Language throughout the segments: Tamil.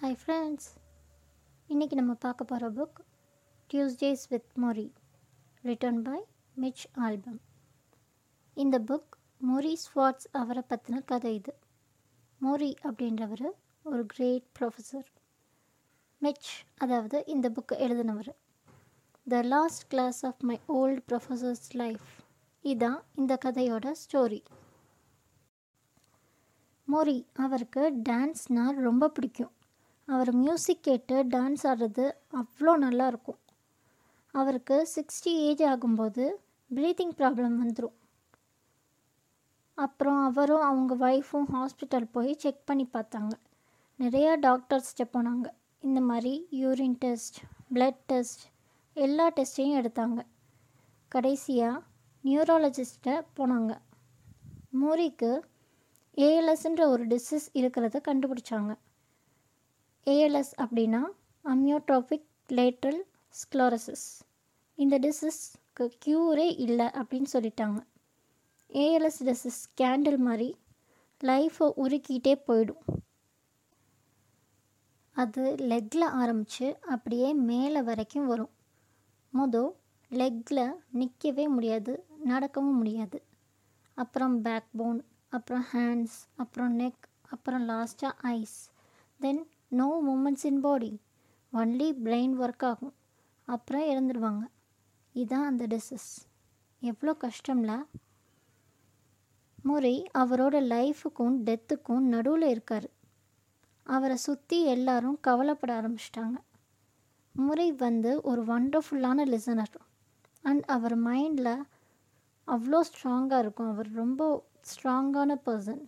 ஹாய் ஃப்ரெண்ட்ஸ் இன்றைக்கி நம்ம பார்க்க போகிற book Tuesdays with Morrie written by Mitch Albom இந்த புக் மோரி ஸ்வாட்ஸ் அவரை பற்றின கதை இது. மோரி அப்படின்றவர் ஒரு கிரேட் ப்ரொஃபஸர் மிச் அதாவது இந்த புக்கை எழுதினவர். The last class of my old professor's life இதான் இந்த கதையோட ஸ்டோரி மோரி அவருக்கு டான்ஸ்னால் ரொம்ப பிடிக்கும். அவர் மியூசிக் கேட்டு டான்ஸ் ஆடுறது அவ்வளோ நல்லாயிருக்கும் அவருக்கு சிக்ஸ்டி ஏஜ் ஆகும்போது ப்ரீத்திங் ப்ராப்ளம் வந்துடும் அப்புறம் அவரும் அவங்க ஒய்ஃபும் ஹாஸ்பிட்டல் போய் செக் பண்ணி பார்த்தாங்க. நிறையா டாக்டர்ஸ்கிட்ட போனாங்க. இந்த மாதிரி யூரின் டெஸ்ட் பிளட் டெஸ்ட் எல்லா டெஸ்ட்டையும் எடுத்தாங்க. கடைசியாக நியூராலஜிஸ்ட்டை போனாங்க. மோரிக்கு ஏஎல்எஸ்ன்ற ஒரு டிசீஸ் இருக்கிறத கண்டுபிடிச்சாங்க. ஏஎல்எஸ் அப்படின்னா அம்யோட்ரோபிக் லேட்ரல் ஸ்க்ளோரசிஸ் இந்த டிசீஸ்க்கு க்யூரே இல்லை அப்படின்னு சொல்லிட்டாங்க. ஏஎல்எஸ் டிசீஸ் கேண்டில் மாதிரி லைஃப்பை உருக்கிட்டே போயிடும். அது லெக்கில் ஆரம்பித்து அப்படியே மேலே வரைக்கும் வரும். மொதல் லெக்கில் நிற்கவே முடியாது நடக்கவும் முடியாது. அப்புறம் பேக் போன் அப்புறம் ஹேண்ட்ஸ் அப்புறம் நெக் அப்புறம் லாஸ்ட்டாக eyes then no movements in body only brain work ஆகும். அப்புறம் இறந்துடுவாங்க இதுதான் அந்த டிசஸ் எவ்வளோ கஷ்டம்ல? முறை அவரோட லைஃபுக்கும் டெத்துக்கும் நடுவில் இருக்கார். அவரை சுற்றி எல்லாரும் கவலைப்பட ஆரம்பிச்சிட்டாங்க. முறை வந்து ஒரு வண்டர்ஃபுல்லான லிசனர் அண்ட் அவர் மைண்டில் அவ்வளோ ஸ்ட்ராங்காக இருக்கும். அவர் ரொம்ப ஸ்ட்ராங்கான பர்சன்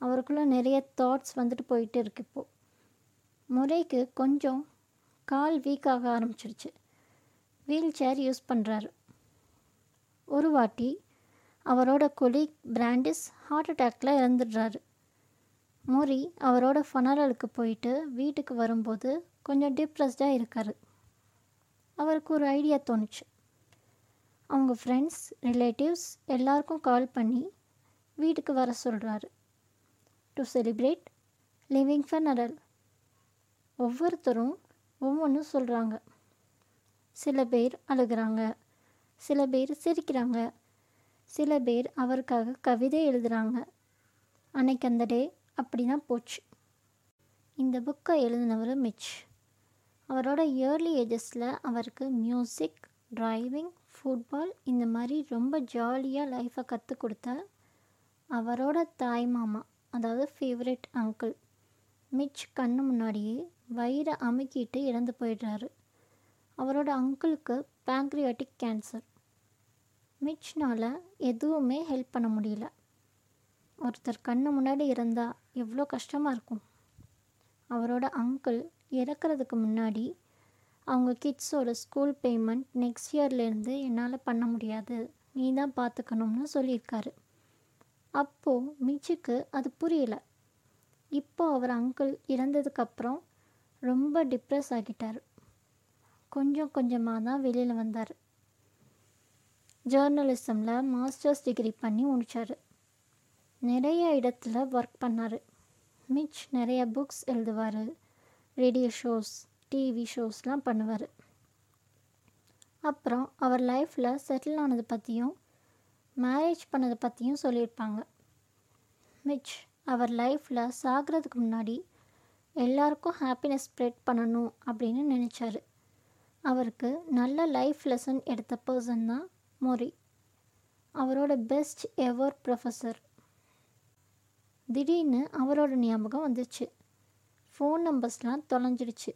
அவருக்குள்ளே நிறைய தாட்ஸ் வந்துட்டு போயிட்டு இருக்கு இப்போது முறைக்கு கொஞ்சம் கால் வீக் ஆக ஆரம்பிச்சிருச்சு. வீல் சேர் யூஸ் பண்ணுறாரு ஒரு வாட்டி அவரோட கொலீக் பிராண்டிஸ் ஹார்ட் அட்டாக்ல இறந்துடுறாரு. மோரி அவரோட ஃபனரலுக்கு போயிட்டு வீட்டுக்கு வரும்போது கொஞ்சம் டிப்ரெஸ்டாக இருக்கார். அவருக்கு ஒரு ஐடியா தோணுச்சு. அவங்க ஃப்ரெண்ட்ஸ் ரிலேட்டிவ்ஸ் எல்லாருக்கும் கால் பண்ணி வீட்டுக்கு வர சொல்கிறாரு டு செலிப்ரேட் லிவிங் ஃபனரல் ஒவ்வொருத்தரும் ஒவ்வொன்றும் சொல்கிறாங்க சில பேர் அழுகிறாங்க சில பேர் சிரிக்கிறாங்க சில பேர் அவருக்காக கவிதை எழுதுகிறாங்க அன்னைக்கு அந்த டே அப்படி தான் போச்சு. இந்த புக்கை எழுதினவர் மிச். அவரோட இயர்லி ஏஜஸில் அவருக்கு மியூசிக் டிரைவிங் ஃபுட்பால் இந்த மாதிரி ரொம்ப ஜாலியாக லைஃப்பை கற்றுக் கொடுத்த அவரோட தாய் மாமா அதாவது ஃபேவரட் அங்கிள் மிச் கண்ணு முன்னாடியே வயிறை அமுக்கிட்டு இறந்து போயிடுறாரு. அவரோட அங்கிளுக்கு பேங்க்ரியாட்டிக் கேன்சர் மிச்னால் எதுவுமே ஹெல்ப் பண்ண முடியல. ஒருத்தர் கண்ணு முன்னாடி இருந்தால் எவ்வளோ கஷ்டமாக இருக்கும். அவரோட அங்கிள் இறக்கிறதுக்கு முன்னாடி அவங்க கிட்ஸோட ஸ்கூல் பேமெண்ட் நெக்ஸ்ட் இயர்லேருந்து என்னால் பண்ண முடியாது. நீ தான் பார்த்துக்கணும்னு சொல்லியிருக்காரு. அப்போது மிச்சுக்கு அது புரியல. இப்போ அவர் அங்கிள் இறந்ததுக்கப்புறம் ரொம்ப டிப்ரெஸ் ஆகிட்டார். கொஞ்சம் கொஞ்சமாக தான் வெளியில் வந்தார். ஜேர்னலிசமில் மாஸ்டர்ஸ் டிகிரி பண்ணி முடித்தார் நிறைய இடத்துல ஒர்க் பண்ணார். மிச் நிறைய புக்ஸ் எழுதுவார். ரேடியோ ஷோஸ் டிவி ஷோஸ்லாம் பண்ணுவார். அப்புறம் அவர் லைஃப்பில் செட்டில் ஆனது பற்றியும் மேரேஜ் பண்ணதை பற்றியும் சொல்லியிருப்பாங்க. மிச் அவர் லைஃப்பில் சாகிறதுக்கு முன்னாடி எல்லாருக்கும் ஹாப்பினஸ் ஸ்ப்ரெட் பண்ணணும் அப்படின்னு நினச்சாரு. அவருக்கு நல்ல லைஃப் லெசன் எடுத்த பர்சன் தான் மொரி. அவரோட பெஸ்ட் எவர் ப்ரொஃபஸர் திடீர்னு அவரோட ஞாபகம் வந்துச்சு. ஃபோன் நம்பர்ஸ்லாம் தொலைஞ்சிடுச்சு.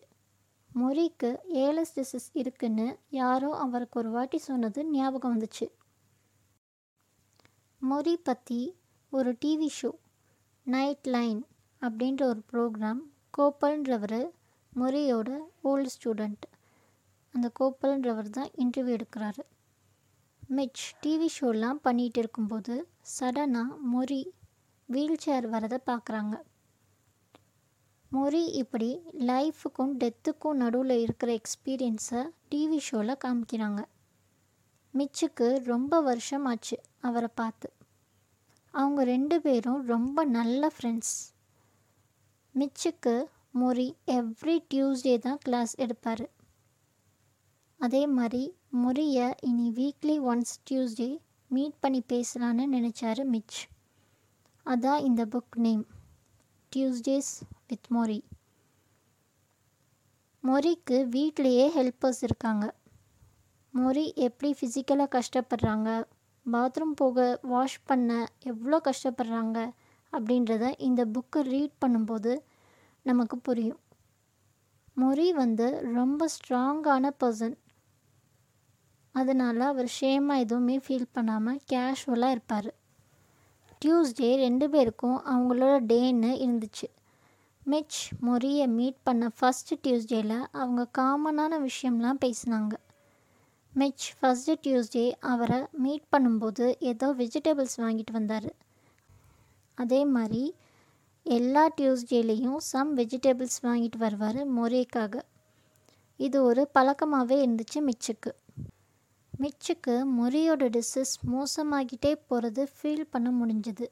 மொரிக்கு ஏலஸ் டிசஸ் இருக்குன்னு யாரோ அவருக்கு ஒரு வாட்டி சொன்னது ஞாபகம் வந்துச்சு. மொரி பற்றி ஒரு டிவி ஷோ நைட் லைன் அப்படின்ற ஒரு ப்ரோக்ராம் கோப்பல்ன்றவர் மொரியோட ஓல்டு ஸ்டூடெண்ட் அந்த கோப்பல்ன்றவர் தான் இன்டர்வியூ எடுக்கிறாரு. மிச் டிவி ஷோலாம் பண்ணிகிட்டு இருக்கும்போது சடனாக மொரி வீல் சேர் வரதை பார்க்குறாங்க மொரி இப்படி லைஃபுக்கும் டெத்துக்கும் நடுவில் இருக்கிற எக்ஸ்பீரியன்ஸை டிவி ஷோவில் காமிக்கிறாங்க. மிச்சுக்கு ரொம்ப வருஷம் ஆச்சு அவரை பார்த்து. அவங்க ரெண்டு பேரும் ரொம்ப நல்ல ஃப்ரெண்ட்ஸ் மிச்சுக்கு மொரி எவ்ரி டியூஸ்டே தான் கிளாஸ் எடுப்பார். அதே மாதிரி மொரியை இனி வீக்லி ஒன்ஸ் டியூஸ்டே மீட் பண்ணி பேசலான்னு நினச்சாரு மிச். அதான் இந்த book name Tuesdays with Morrie. மொரிக்கு வீட்லேயே ஹெல்ப்பர்ஸ் இருக்காங்க. மொரி எப்படி ஃபிசிக்கலாக கஷ்டப்படுறாங்க? பாத்ரூம் போக வாஷ் பண்ண எவ்வளோ கஷ்டப்படுறாங்க? அப்படின்றத இந்த புக்கை ரீட் பண்ணும்போது நமக்கு புரியும். மொரி வந்து ரொம்ப ஸ்ட்ராங்கான பர்சன் அதனால் அவர் ஷேமாக எதுவுமே ஃபீல் பண்ணாமல் கேஷுவலாக இருப்பார். டியூஸ்டே ரெண்டு பேருக்கும் அவங்களோட டேன்னு இருந்துச்சு. மிச் மொரியை மீட் பண்ண ஃபஸ்ட்டு டியூஸ்டேயில் அவங்க காமனான விஷயம்லாம் பேசினாங்க. மிச் ஃபஸ்ட்டு டியூஸ்டே அவரை மீட் பண்ணும்போது ஏதோ வெஜிடபிள்ஸ் வாங்கிட்டு வந்தார். அதே மாதிரி எல்லா டியூஸ்டேலேயும் சம் வெஜிடபிள்ஸ் வாங்கிட்டு வருவார் மொரேக்காக. இது ஒரு பழக்கமாகவே இருந்துச்சு மிச்சுக்கு. மிச்சுக்கு மொரியோட டிசஸ் மோசமாகிட்டே போகிறது ஃபீல் பண்ண முடிஞ்சது.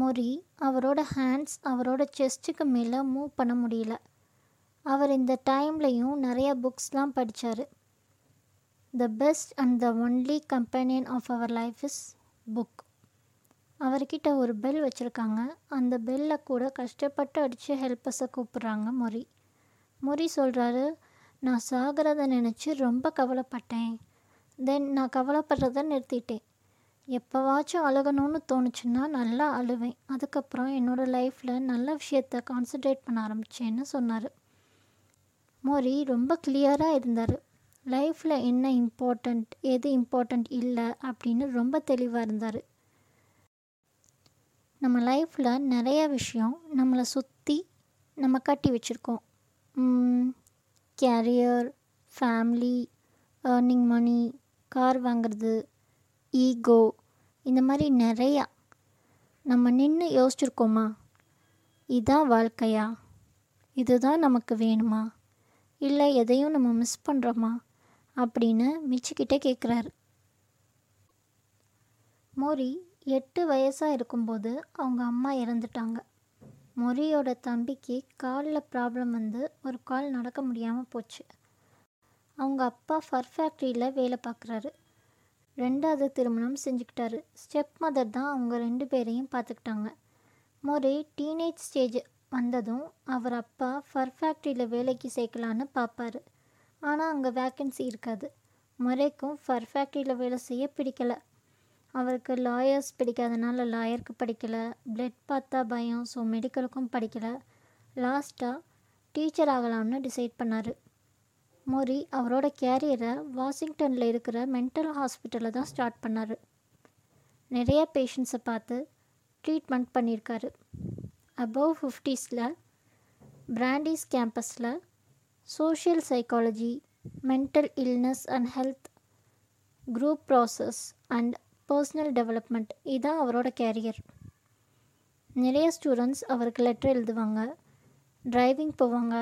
மொரி அவரோட ஹேண்ட்ஸ் அவரோட செஸ்ட்டுக்கு மேலே மூவ் பண்ண முடியல. அவர் இந்த டைம்லையும் நிறைய புக்ஸ்லாம் படித்தார் the best and the only companion of our life is book அவர்கிட்ட ஒரு பெல் வச்சுருக்காங்க. அந்த பெல்லை கூட கஷ்டப்பட்டு அடித்து ஹெல்ப்பர்ஸை கூப்பிட்றாங்க மொரி மொரி சொல்கிறாரு நான் சாகிறத நினச்சி ரொம்ப கவலைப்பட்டேன். தென் நான் கவலைப்படுறத நிறுத்திட்டேன். எப்போவாச்சும் அழுகணும்னு தோணுச்சுன்னா நல்லா அழுவேன். அதுக்கப்புறம் என்னோடய லைஃப்பில் நல்ல விஷயத்த கான்சன்ட்ரேட் பண்ண ஆரம்பித்தேன்னு சொன்னார். மோரி ரொம்ப கிளியராக இருந்தார். லைஃப்பில் என்ன இம்பார்ட்டண்ட் எது இம்பார்ட்டண்ட் இல்லை? அப்படின்னு ரொம்ப தெளிவாக இருந்தார். நம்ம லைஃப்பில் நிறைய விஷயம் நம்மளை சுற்றி நம்ம கட்டி வச்சுருக்கோம். Career family earning money car வாங்குறது ஈகோ இந்த மாதிரி நிறையா நம்ம நின்று யோசிச்சிருக்கோமா? இதான் வாழ்க்கையா? இதுதான் நமக்கு வேணுமா? இல்லை எதையும் நம்ம மிஸ் பண்ணுறோமா அப்படின்னு மிச்சிக்கிட்டே கேட்குறாரு மோரி எட்டு வயசாக இருக்கும்போது அவங்க அம்மா இறந்துட்டாங்க. மொரியோட தம்பிக்கு காலில் ப்ராப்ளம் வந்து ஒரு கால் நடக்க முடியாமல் போச்சு. அவங்க அப்பா ஃபர் ஃபேக்ட்ரியில் வேலை பார்க்குறாரு. ரெண்டாவது திருமணம் செஞ்சுக்கிட்டாரு. ஸ்டெப் மதர் தான் அவங்க ரெண்டு பேரையும் பார்த்துக்கிட்டாங்க. மொரி டீனேஜ் ஸ்டேஜ் வந்ததும் அவர் அப்பா ஃபர் ஃபேக்ட்ரியில் வேலைக்கு சேர்க்கலான்னு பார்ப்பாரு. ஆனால் அங்கே வேக்கன்சி இருக்காது. மொரேக்கும் ஃபர் ஃபேக்ட்ரியில் வேலை செய்ய பிடிக்கலை. அவருக்கு லாயர்ஸ் பிடிக்காதனால லாயருக்கு படிக்கலை. பிளட் பார்த்தா பயம் ஸோ மெடிக்கலுக்கும் படிக்கலை. லாஸ்ட்டாக டீச்சர் ஆகலாம்னு டிசைட் பண்ணார். மோரி அவரோட கேரியரை வாஷிங்டனில் இருக்கிற மென்டல் ஹாஸ்பிட்டலில் தான் ஸ்டார்ட் பண்ணார். நிறைய பேஷண்ட்ஸை பார்த்து ட்ரீட்மெண்ட் பண்ணியிருக்காரு அபவ் ஃபிஃப்டிஸில் Brandeis கேம்பஸில் social psychology mental illness and health group process and personal development இதுதான் அவரோட கேரியர் நிறைய ஸ்டூடெண்ட்ஸ் அவருக்கு லெட்டர் எழுதுவாங்க. டிரைவிங் போவாங்க.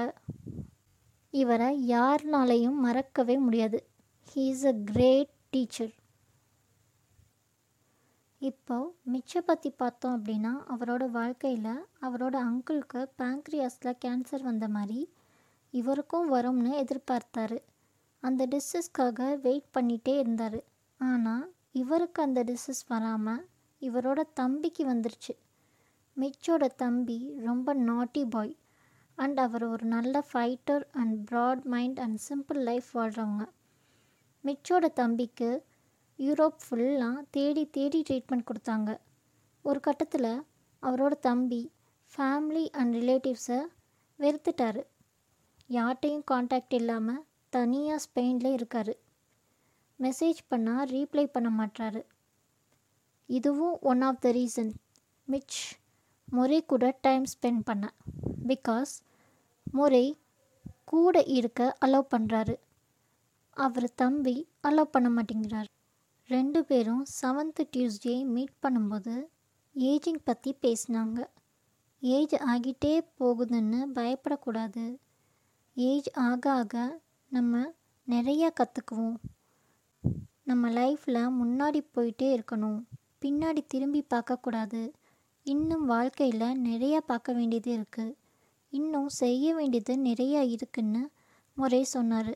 இவரை யாருனாலையும் மறக்கவே முடியாது. He is a great teacher இப்போ மிச்ச பற்றி பார்த்தோம் அப்படின்னா அவரோட வாழ்க்கையில் அவரோட அங்கிளுக்கு பேங்க்ரியாஸில் கேன்சர் வந்த மாதிரி இவருக்கும் வரும்னு எதிர்பார்த்தாரு. அந்த டிஸ்ஸஸ்க்காக வெயிட் பண்ணிகிட்டே இருந்தார். ஆனால் இவருக்கு அந்த டிசீஸ் வராமல் இவரோட தம்பிக்கு வந்துருச்சு. மிச்சோட தம்பி ரொம்ப நாட்டி பாய் அண்ட் அவர் ஒரு நல்ல fighter and broad mind and simple life வாழ்கிறவங்க மிச்சோட தம்பிக்கு யூரோப் ஃபுல்லாக தேடி தேடி ட்ரீட்மெண்ட் கொடுத்தாங்க. ஒரு கட்டத்தில் அவரோட தம்பி ஃபேமிலி அண்ட் ரிலேட்டிவ்ஸை வெறுத்துட்டார். யார்கிட்டையும் காண்டாக்ட் இல்லாமல் தனியாக ஸ்பெயினில் இருக்கார். மெசேஜ் பண்ணால் ரீப்ளை பண்ண மாட்டாரு இதுவும் ஒன் ஆஃப் த ரீசன் மிச் முறை கூட டைம் ஸ்பெண்ட் பண்ண. பிகாஸ் முறை கூட இருக்க அலோவ் பண்ணுறாரு அவர் தம்பி அலோவ் பண்ண மாட்டேங்கிறார். ரெண்டு பேரும் செவன்த்து டியூஸ்டே மீட் பண்ணும்போது ஏஜிங் பற்றி பேசினாங்க. ஏஜ் ஆகிட்டே போகுதுன்னு பயப்படக்கூடாது. ஏஜ் ஆக ஆக நம்ம நிறையா கற்றுக்குவோம் நம்ம லைஃப்பில் முன்னாடி போயிட்டே இருக்கணும். பின்னாடி திரும்பி பார்க்கக்கூடாது இன்னும் வாழ்க்கையில் நிறையா பார்க்க வேண்டியது இருக்குது இன்னும் செய்ய வேண்டியது நிறையா இருக்குன்னு முறை சொன்னார்.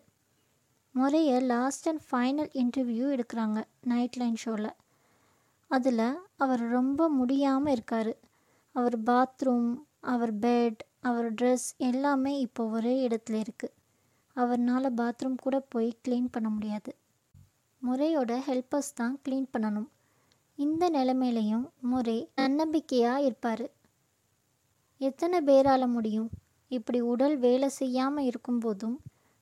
முறையை லாஸ்ட் அண்ட் ஃபைனல் இன்டர்வியூ எடுக்கிறாங்க நைட் லைன் ஷோவில் அதில் அவர் ரொம்ப முடியாமல் இருக்கார். அவர் பாத்ரூம் அவர் பெட் அவர் ட்ரெஸ் எல்லாமே இப்போ ஒரே இடத்துல இருக்குது அவர்னால் பாத்ரூம் கூட போய் க்ளீன் பண்ண முடியாது. முறையோட ஹெல்ப்பர்ஸ் தான் க்ளீன் பண்ணணும். இந்த நிலைமையிலையும் முறை நன்னம்பிக்கையாக இருப்பார். எத்தனை பேரால முடியும்? இப்படி உடல் வேலை செய்யாமல் இருக்கும்போதும்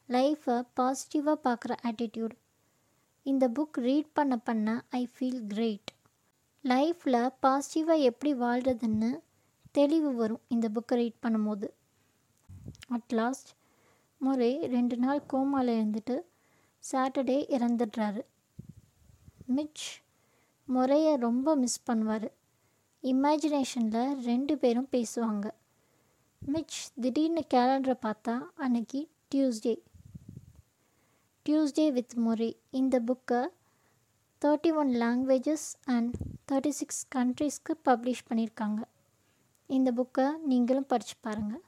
லைஃப்பை பாசிட்டிவாக பார்க்குற ஆட்டிடியூட் இந்த புக் ரீட் பண்ண பண்ண ஐ ஃபீல் கிரேட் லைஃப்பில் பாசிட்டிவாக எப்படி வாழ்கிறதுன்னு தெளிவு வரும் இந்த புக்கை ரீட் பண்ணும்போது. அட் லாஸ்ட் முறை ரெண்டு நாள் கோமாவில் இருந்துட்டு சாட்டர்டே இறந்துடுறாரு. மிச் முறையை ரொம்ப மிஸ் பண்ணுவார். இமேஜினேஷனில் ரெண்டு பேரும் பேசுவாங்க. மிச் திடீர்னு கேலண்டரை பார்த்தா அன்னைக்கு டியூஸ்டே டியூஸ்டே வித் முறை இந்த புக்கை thirty one languages and thirty six கண்ட்ரீஸ்க்கு publish பண்ணியிருக்காங்க. இந்த புக்கை நீங்களும் படித்து பாருங்கள்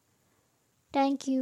தேங்க்யூ